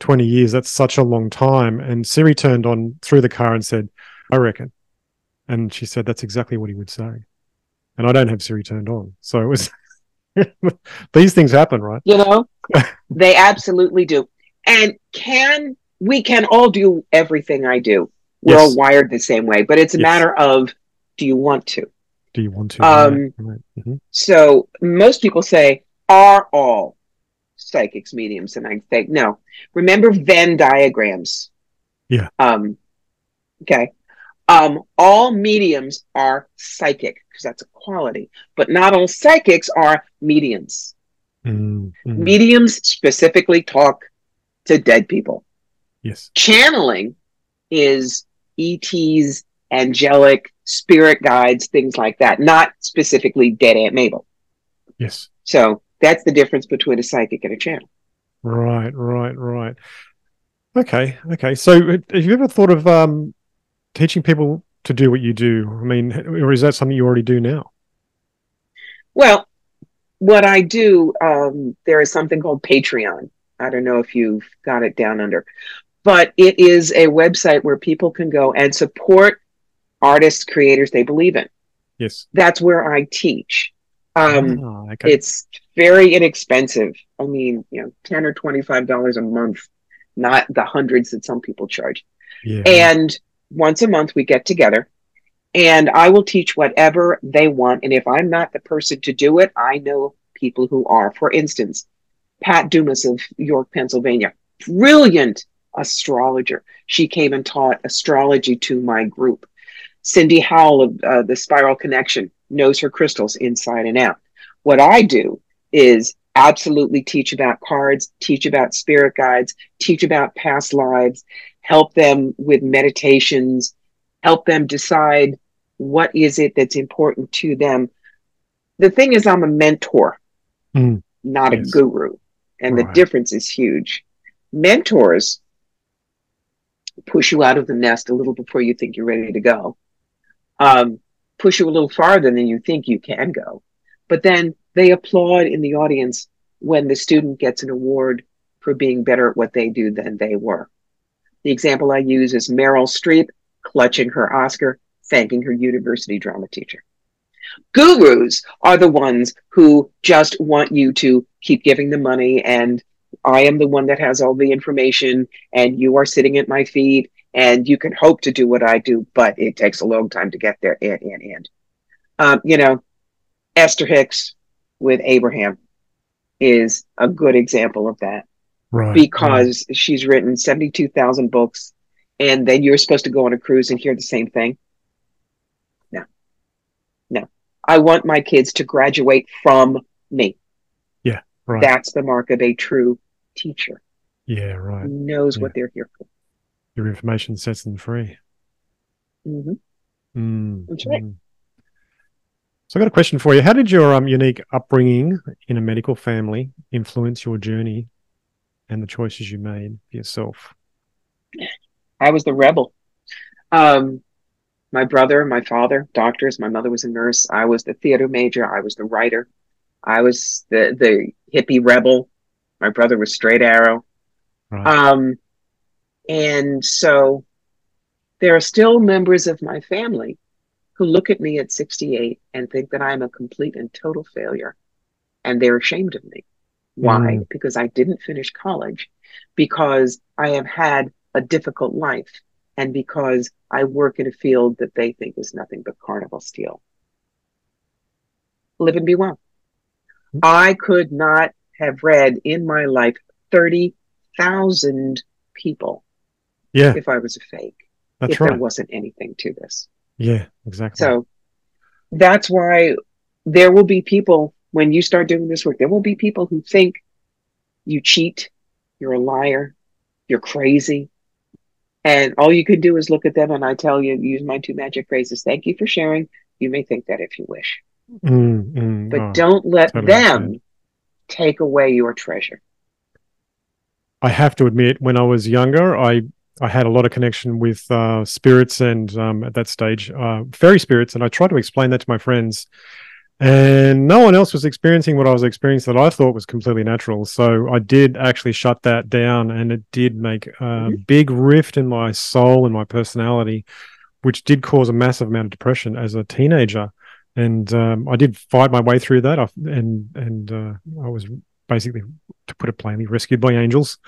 20 years. That's such a long time, and Siri turned on through the car and said, "I reckon." And she said that's exactly what he would say. And I don't have Siri turned on. So it was [laughs] these things happen, right? You know, [laughs] they absolutely do. And can we can all do everything I do. We're yes. all wired the same way, but it's a yes. matter of do you want to? do you want to? Um, right. Mm-hmm. So most people say, are all psychics mediums? And I think no. Remember Venn diagrams. Yeah. Um, okay. Um, all mediums are psychic because that's a quality, but not all psychics are mediums. Mm-hmm. Mediums specifically talk to dead people. Yes. Channeling is ETs, angelic, spirit guides, things like that, not specifically dead Aunt Mabel. Yes. So that's the difference between a psychic and a channel. Right, right, right. Okay, okay. So have you ever thought of um, teaching people to do what you do? I mean, or is that something you already do now? Well, what I do, um, there is something called Patreon. I don't know if you've got it down under, but it is a website where people can go and support artists, creators they believe in. Yes. That's where I teach. Um, oh, okay. It's very inexpensive. I mean, you know, 10 or $25 a month, not the hundreds that some people charge. Yeah. And once a month we get together and I will teach whatever they want. And if I'm not the person to do it, I know people who are. For instance, Pat Dumas of York, Pennsylvania, brilliant astrologer. She came and taught astrology to my group. Cindy Howell of uh, the Spiral Connection knows her crystals inside and out. What I do is absolutely teach about cards, teach about spirit guides, teach about past lives, help them with meditations, help them decide what is it that's important to them. The thing is, I'm a mentor, mm. not yes. a guru. And right. the difference is huge. Mentors push you out of the nest a little before you think you're ready to go, um, push you a little farther than you think you can go. But then they applaud in the audience when the student gets an award for being better at what they do than they were. The example I use is Meryl Streep clutching her Oscar, thanking her university drama teacher. Gurus are the ones who just want you to keep giving them money and I am the one that has all the information and you are sitting at my feet and you can hope to do what I do, but it takes a long time to get there and, and, and. Um, you know, Esther Hicks with Abraham is a good example of that. Right, because right. she's written 72,000 books and then you're supposed to go on a cruise and hear the same thing. No, no. I want my kids to graduate from me. Yeah, right. That's the mark of a true teacher. Yeah, right. Who knows yeah. what they're here for. Your information sets them free. Mm-hmm. Mm, That's right. Mm. So I got a question for you. How did your um, unique upbringing in a medical family influence your journey and the choices you made for yourself? I was the rebel. Um, my brother, my father, doctors. My mother was a nurse. I was the theater major. I was the writer. I was the the hippie rebel. My brother was straight arrow. Right. Um, and so there are still members of my family who look at me at 68 and think that I'm a complete and total failure. And they're ashamed of me. Why? Mm. Because I didn't finish college, because I have had a difficult life, and because I work in a field that they think is nothing but carnival steel. Live and be well. Mm. I could not have read in my life 30,000 people yeah. if I was a fake. That's if right. there wasn't anything to this. Yeah, exactly. So that's why there will be people when you start doing this work, there will be people who think you cheat, you're a liar, you're crazy. And all you can do is look at them and I tell you, use my two magic phrases. Thank you for sharing. You may think that if you wish. Mm, mm, but oh, don't let totally them understand. take away your treasure. I have to admit, when I was younger, I I had a lot of connection with uh, spirits and um, at that stage, uh, fairy spirits, and I tried to explain that to my friends, and no one else was experiencing what I was experiencing that I thought was completely natural. So I did actually shut that down, and it did make a mm-hmm. big rift in my soul and my personality, which did cause a massive amount of depression as a teenager. And um, I did fight my way through that, and and uh, I was basically, to put it plainly, rescued by angels.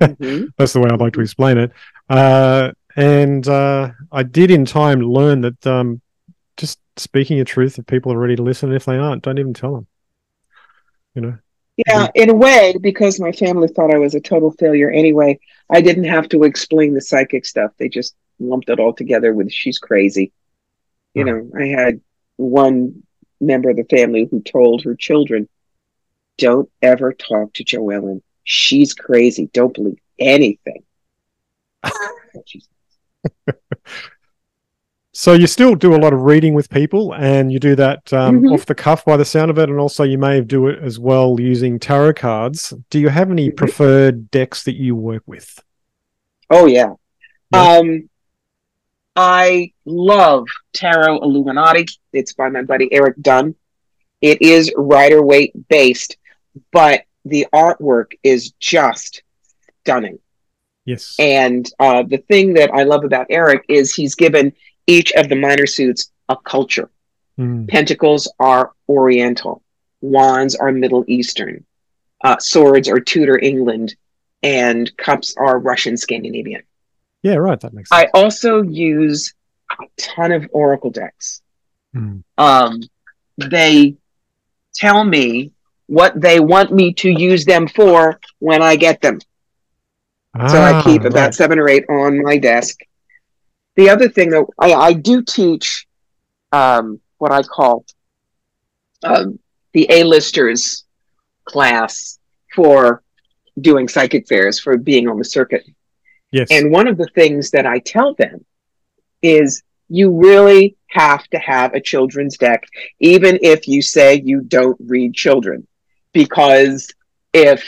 Mm-hmm. [laughs] That's the way I'd like to explain it. Uh, and uh, I did in time learn that um, just speaking the truth if people are ready to listen, if they aren't, don't even tell them. You know. Yeah, in a way, because my family thought I was a total failure anyway, I didn't have to explain the psychic stuff. They just lumped it all together with she's crazy. You know, I had one member of the family who told her children, don't ever talk to Joellen. She's crazy. Don't believe anything. [laughs] so you still do a lot of reading with people and you do that um, mm-hmm. off the cuff by the sound of it and also you may do it as well using tarot cards do you have any mm-hmm. preferred decks that you work with oh yeah, yeah. um I love Tarot Illuminati. It's by my buddy Erik Dunne. It is Rider Waite based, but the artwork is just stunning. Yes. And uh, the thing that I love about Erik is he's given each of the minor suits a culture. Mm. Pentacles are Oriental, wands are Middle Eastern, uh, swords are Tudor England, and cups are Russian Scandinavian. Yeah, right. That makes sense. I also use a ton of Oracle decks. Mm. Um, they tell me what they want me to use them for when I get them. Ah, so I ah, keep about right. seven or eight on my desk. The other thing that I, I do teach um, what I call um, the A-listers class for doing psychic fairs, for being on the circuit. Yes. And one of the things that I tell them is you really have to have a children's deck, even if you say you don't read children. Because if,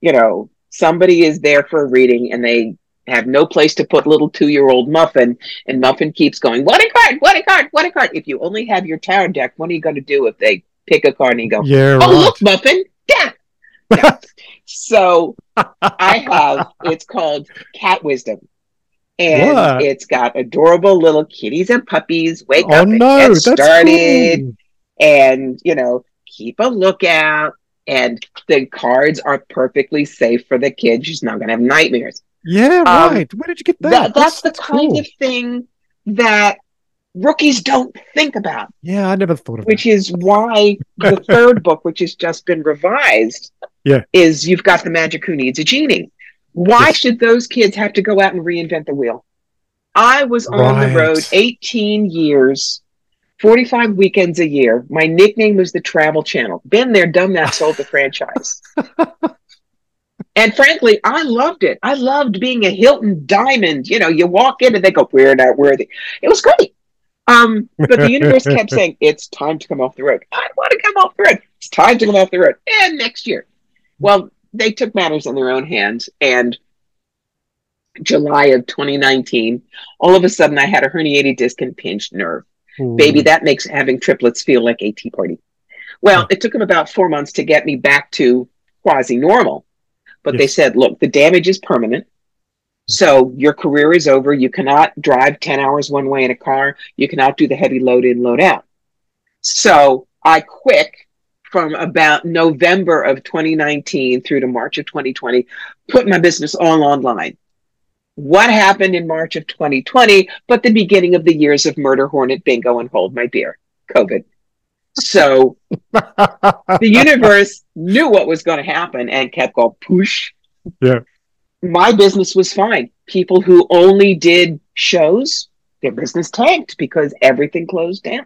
you know, somebody is there for a reading and they have no place to put little two year old Muffin, and Muffin keeps going, What a card, what a card, what a card. If you only have your tarot deck, what are you going to do if they pick a card and you go, yeah, Oh, right. look, Muffin, death. [laughs] so I have it's called Cat Wisdom. And what? it's got adorable little kitties and puppies. Wake oh, up and no, get started. Cool. And, you know, keep a lookout. And the cards are perfectly safe for the kids. She's not going to have nightmares. Yeah, um, right. Where did you get that? that that's, that's, the cool. kind of thing that rookies don't think about. Yeah, I never thought of Which that. is why the [laughs] third book, which has just been revised, yeah, is you've got the magic who needs a genie. Why yes. should those kids have to go out and reinvent the wheel? I was on right. the road 18 years, 45 weekends a year. My nickname was the Travel Channel. Been there, done that, sold the [laughs] franchise. And frankly, I loved it. I loved being a Hilton Diamond. You know, you walk in and they go, "We're not worthy." It was great. Um, but the universe kept [laughs] saying, it's time to come off the road. I want to come off the road. It's time to come off the road. And next year. Well, they took matters in their own hands. And July of 2019, all of a sudden I had a herniated disc and pinched nerve. Ooh. Hmm. Baby, that makes having triplets feel like a tea party. Well, it took them about four months to get me back to quasi normal. But yes. they said, look, the damage is permanent. So your career is over. You cannot drive 10 hours one way in a car. You cannot do the heavy load in, load out. So I quit from about November of 2019 through to March of 2020, put my business all online. What happened in March of 2020, but the beginning of the years of Murder Hornet Bingo and Hold My Beer, COVID. So the [laughs] universe knew what was going to happen and kept going push. Yeah my business was fine. People who only did shows, their business tanked because everything closed down.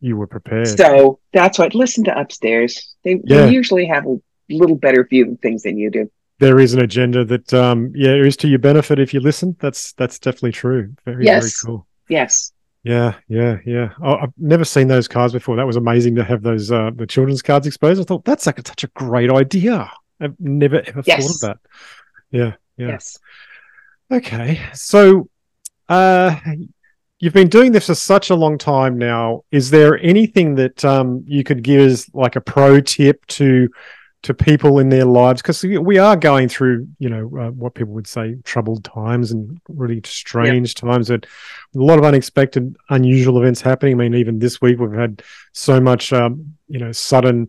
You were prepared. So that's what. Listen to upstairs. They, yeah. they usually have a little better view of things than you do. There is an agenda that, um, yeah, is to your benefit if you listen. That's that's definitely true. Very yes. very cool. Yes. Yeah, yeah, yeah. Oh, I've never seen those cards before. That was amazing to have those uh, the children's cards exposed. I thought that's like a, such a great idea. I've never ever yes. thought of that. Yeah. Yeah. Yes. Okay. So, uh, you've been doing this for such a long time now. Is there anything that um, you could give as like a pro tip to to people in their lives? Because we are going through, you know, uh, what people would say troubled times and really strange times. That a lot of unexpected, unusual events happening. I mean, even this week we've had so much, um, you know, sudden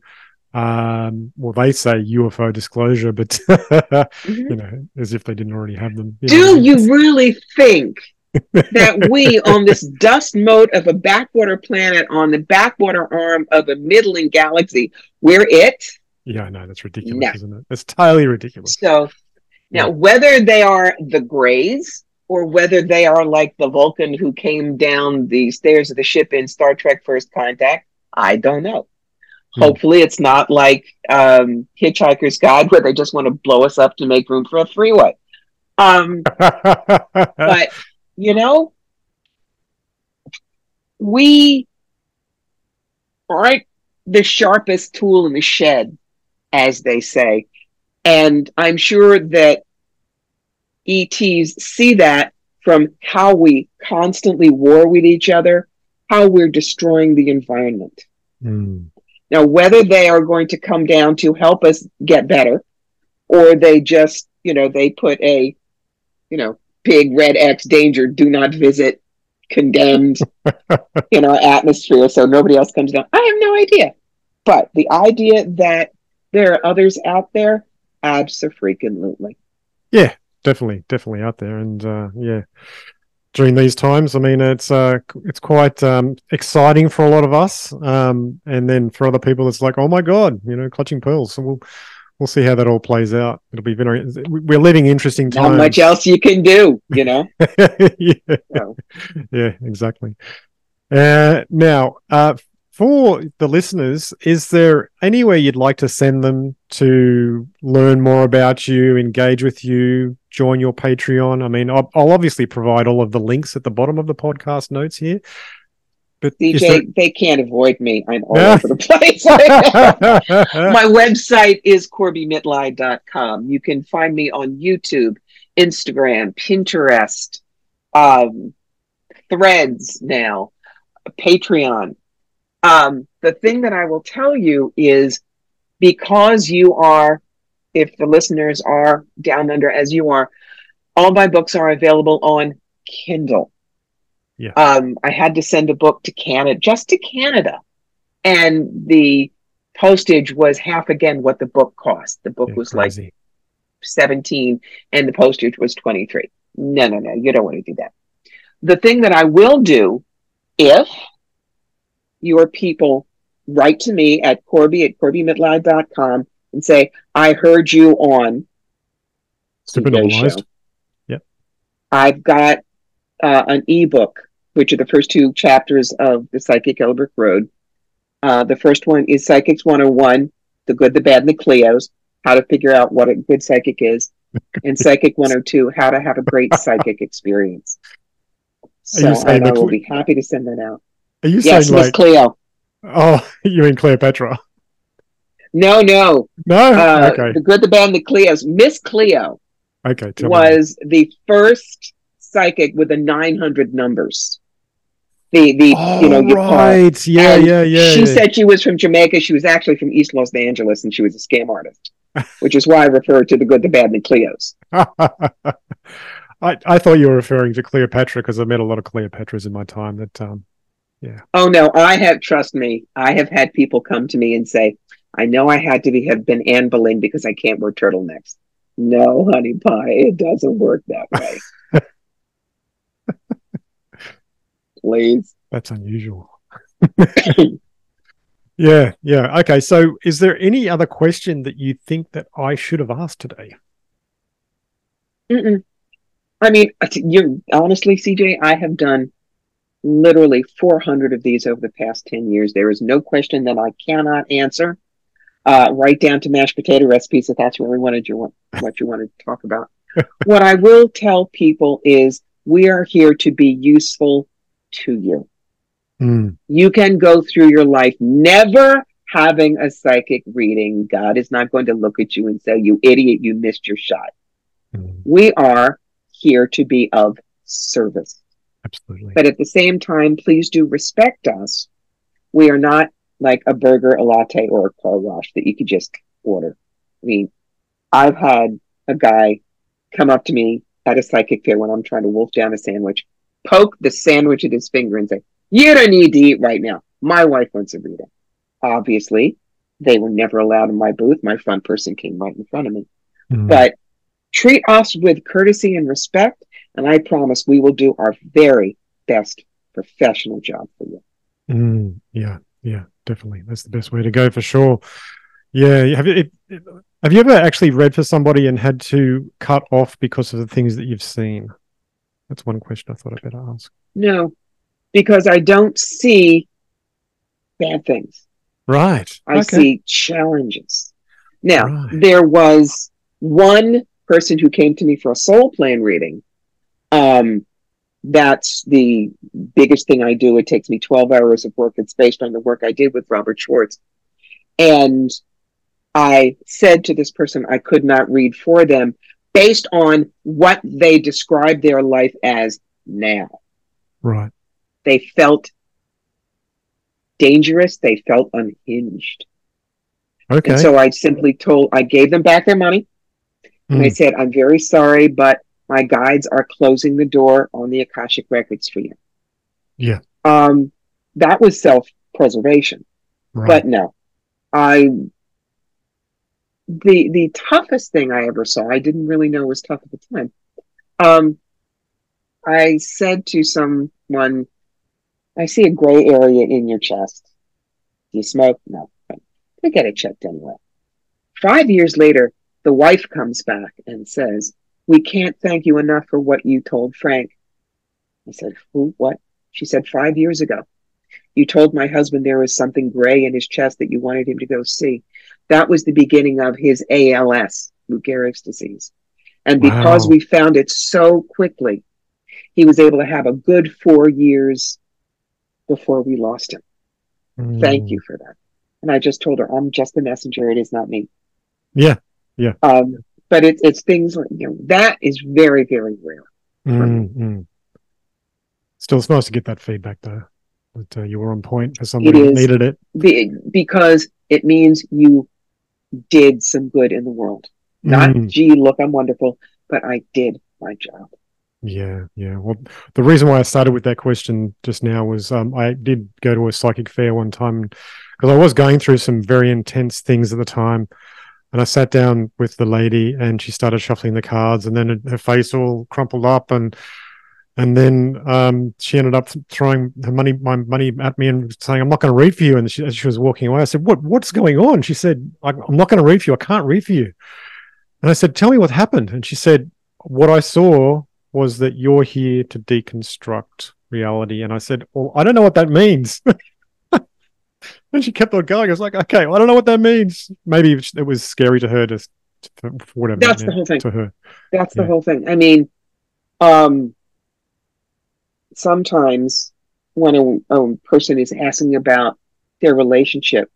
um well they say ufo disclosure but [laughs] mm-hmm. you know as if they didn't already have them you do know. you [laughs] really think [laughs] that we on this dust mote of a backwater planet on the backwater arm of a middling galaxy, we're it. Yeah, I know that's ridiculous, no. isn't it? It's totally ridiculous. So now, yeah. whether they are the Greys or whether they are like the Vulcan who came down the stairs of the ship in Star Trek First Contact, I don't know. Hmm. Hopefully, it's not like um, Hitchhiker's Guide where they just want to blow us up to make room for a freeway. Um, [laughs] but you know, we aren't the sharpest tool in the shed, as they say. And I'm sure that ETs see that from how we constantly war with each other, how we're destroying the environment. Mm. Now, whether they are going to come down to help us get better, or they just, you know, they put a, you know, big red X danger, do not visit, condemned [laughs] in our atmosphere so nobody else comes down. I have no idea. But the idea that there are others out there, absolutely. Yeah, definitely, definitely out there. And uh, yeah, during these times, I mean, it's uh, it's quite um, exciting for a lot of us. Um, and then for other people, it's like, oh my God, you know, clutching pearls. So we'll we'll see how that all plays out. It'll be very. We're living interesting times. Not much else you can do, you know. [laughs] yeah. So. yeah, exactly. Uh, now, uh, for the listeners, is there anywhere you'd like to send them to learn more about you, engage with you, join your Patreon? I mean, I'll, I'll obviously provide all of the links at the bottom of the podcast notes here. But CJ, there... they can't avoid me. I'm all over the place. [laughs] My website is corbiemitleid.com. You can find me on YouTube, Instagram, Pinterest, um, Threads now, Patreon. Um, the thing that I will tell you is because you are, if the listeners are down under as you are, all my books are available on Kindle. Yeah. Um, I had to send a book to Canada, just to Canada. And the postage was half again what the book cost. The book yeah, was crazy. like 17 and the postage was 23. No, no, no. You don't want to do that. The thing that I will do if your people write to me at Corbie at CorbieMitleid.com and say, I heard you on Supernormalized. Yep. I've got uh, an ebook which are the first two chapters of the Psychic Elbrick Road. Uh, the first one is Psychics 101, The Good, the Bad, and the Cleos, how to figure out what a good psychic is. And [laughs] Psychic 102, how to have a great psychic experience. So I will be happy to send that out. Are you yes, saying Miss like, Cleo? Oh, [laughs] you mean Cleopatra? No, no. No? Uh, okay. The Good, the Bad, and the Cleos. Miss Cleo okay, was me. the first psychic with the 900 numbers. The the oh, you know you right call. yeah and yeah yeah. She yeah. said she was from Jamaica. She was actually from East Los Angeles, and she was a scam artist, [laughs] which is why I refer to the good, the bad, and the Cleos. [laughs] I, I thought you were referring to Cleopatra because I met a lot of Cleopatras in my time. That um, yeah. Oh no, I have. Trust me, I have had people come to me and say, "I know I had to be have been Anne Boleyn because I can't wear turtlenecks." No, honey pie, it doesn't work that [laughs] way. please. That's unusual. [laughs] yeah, yeah. Okay, so is there any other question that you think that I should have asked today? Mm-mm. I mean, you honestly, CJ, I have done literally 400 of these over the past 10 years. There is no question that I cannot answer, uh, right down to mashed potato recipes if that's really wanted you what you want to talk about. [laughs] what I will tell people is we are here to be useful to you. Mm. You can go through your life never having a psychic reading. God is not going to look at you and say, You idiot, you missed your shot. Mm. We are here to be of service. Absolutely. But at the same time, please do respect us. We are not like a burger, a latte, or a car wash that you could just order. I mean, I've had a guy come up to me at a psychic fair when I'm trying to wolf down a sandwich poke the sandwich at his finger and say, You don't need to eat right now. My wife wants to a reading. Obviously, they were never allowed in my booth. My front person came right in front of me. Mm-hmm. But treat us with courtesy and respect. And I promise we will do our very best professional job for you. Mm, yeah, yeah, definitely. That's the best way to go for sure. Yeah, have you it, it, have you ever actually read for somebody and had to cut off because of the things that you've seen? That's one question I thought I'd better ask. No, because I don't see bad things. Right. I okay. see challenges. Now, Right. there was one person who came to me for a soul plan reading. Um, that's the biggest thing I do. It takes me 12 hours of work. It's based on the work I did with Robert Schwartz. And I said to this person, I could not read for them based on what they described their life as now. Right. They felt dangerous. They felt unhinged. Okay. And so I simply told, I gave them back their money. And I Mm. said, I'm very sorry, but my guides are closing the door on the Akashic records for you. Yeah. Um, that was self preservation. right. But no, I, the, the toughest thing I ever saw, I didn't really know was tough at the time. Um, I said to someone, I see a gray area in your chest. Do you smoke? No. I get it checked anyway. Five years later, the wife comes back and says, We can't thank you enough for what you told Frank. I said, Who? What? She said, Five years ago, you told my husband there was something gray in his chest that you wanted him to go see. That was the beginning of his ALS, Lou Gehrig's disease. And because we found it so quickly, he was able to have a good four years before we lost him. Thank Mm. you for that. And I just told her, I'm just the messenger. It is not me. Yeah. Yeah. Um, but it's it's things like you know that is very very rare. Mm, mm. Still, it's nice to get that feedback though. That uh, you were on point for somebody is. needed it. Be, because it means you did some good in the world. Not Mm. gee, look, I'm wonderful, but I did my job. Yeah, yeah. Well, the reason why I started with that question just now was um, I did go to a psychic fair one time because I was going through some very intense things at the time. And I sat down with the lady and she started shuffling the cards and then her- face all crumpled up and and then um, she ended up throwing her money my money at me and saying, I'm not going to read for you. And she, as she was walking away, I said, What what's going on? She said, "I- I'm not going to read for you. I can't read for you. And I said, Tell me what happened. And she said, What I saw was that you're here to deconstruct reality. And I said, Well, I don't know what that means. [laughs] and she kept on going. I was like, Okay, well, I don't know what that means. Maybe it was scary to her to, for for whatever. That's the whole thing. To her. That's the Yeah. whole thing. I mean, um, sometimes when a, a person is asking about their relationship,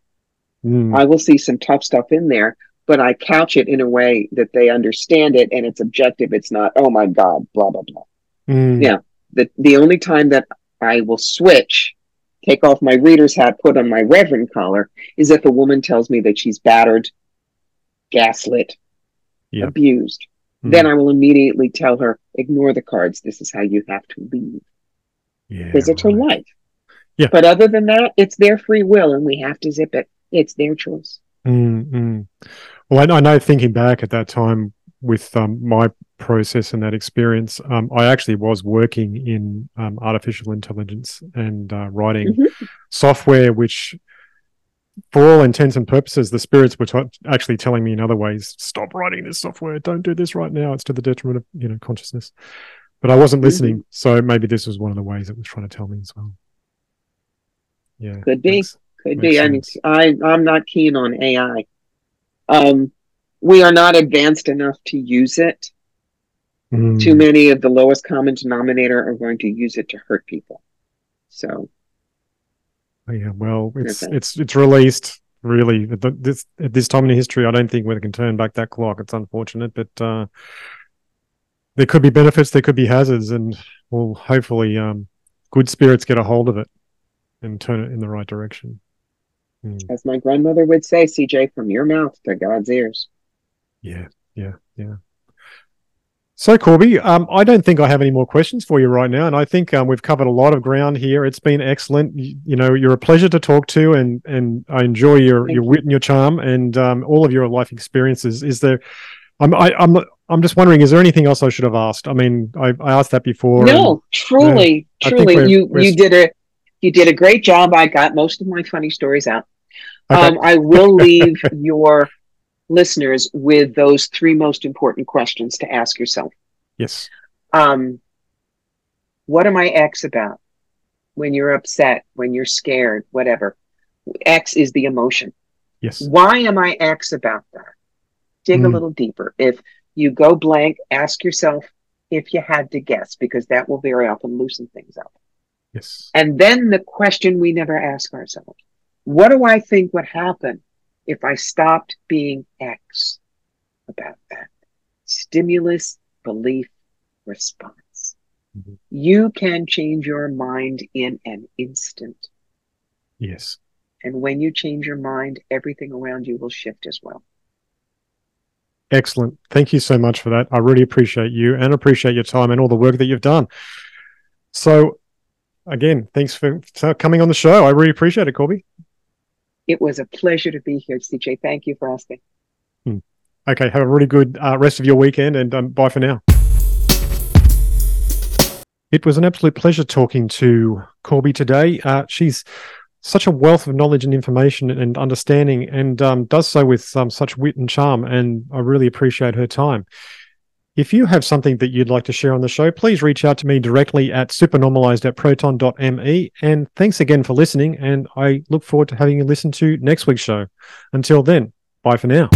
Mm, I will see some tough stuff in there, but I couch it in a way that they understand it and it's objective. It's not, oh my God, blah, blah, blah. mm, Yeah. The, the only time that I will switch, take off my reader's hat, put on my reverend collar, is if a woman tells me that she's battered, gaslit, Yep. abused. mm. Then I will immediately tell her, ignore the cards. This is how you have to leave yeah, because it's her life. Yeah. But other than that, it's their free will and we have to zip it. It's their choice. Mm, mm. Well, I, I know thinking back at that time with um, my process and that experience, um, I actually was working in um, artificial intelligence and uh, writing Mhm. software, which, for all intents and purposes, the spirits were t- actually telling me in other ways, "Stop writing this software. Don't do this right now. It's to the detriment of you know consciousness." But I wasn't Mhm. listening, so maybe this was one of the ways it was trying to tell me as well. Yeah, Could be. makes- Could Makes be. I mean. I, I'm not keen on AI. Um, we are not advanced enough to use it. Mm. Too many of the lowest common denominator are going to use it to hurt people. So, Oh, Yeah, well, it's it's it's released really at this at this time in history. I don't think we can turn back that clock. It's unfortunate, but uh, there could be benefits, there could be hazards, and well, hopefully, um, good spirits get a hold of it and turn it in the right direction. Mm, as my grandmother would say, CJ, from your mouth to God's ears. yeah, yeah, yeah. So, Corbie, um, I don't think I have any more questions for you right now, and I think um, we've covered a lot of ground here. It's been excellent. You, you know, you're a pleasure to talk to, and and I enjoy your Thank your wit and your charm, and um, all of your life experiences. Is there? I'm I, I'm I'm just wondering, is there anything else I should have asked? I mean, I, I asked that before. No, and, truly, yeah, truly, we're, you we're... you did a you did a great job. I got most of my funny stories out. Okay. Um, I will [laughs] leave your listeners with those three most important questions to ask yourself. Yes. Um, what am I X about? When you're upset, when you're scared, whatever. X is the emotion. Yes. Why am I X about that? Dig mm. a little deeper. If you go blank, ask yourself if you had to guess, because that will very often loosen things up. Yes. And then the question we never ask ourselves what do I think would happen if I stopped being X about that? Stimulus, belief, response. Mm-hmm. You can change your mind in an instant. Yes. And when you change your mind, everything around you will shift as well. Excellent. Thank you so much for that. I really appreciate you and appreciate your time and all the work that you've done. So, again, thanks for coming on the show. I really appreciate it, Corbie. It was a pleasure to be here, CJ. Thank you for asking. Hmm. Okay, have a really good uh, rest of your weekend and um, bye for now. It was an absolute pleasure talking to Corbie today. Uh, she's such a wealth of knowledge and information and understanding, and um, does so with um, such wit and charm. And I really appreciate her time. If you have something that you'd like to share on the show, please reach out to me directly at supernormalized at proton.me. And thanks again for listening. And I look forward to having you listen to next week's show. Until then, bye for now.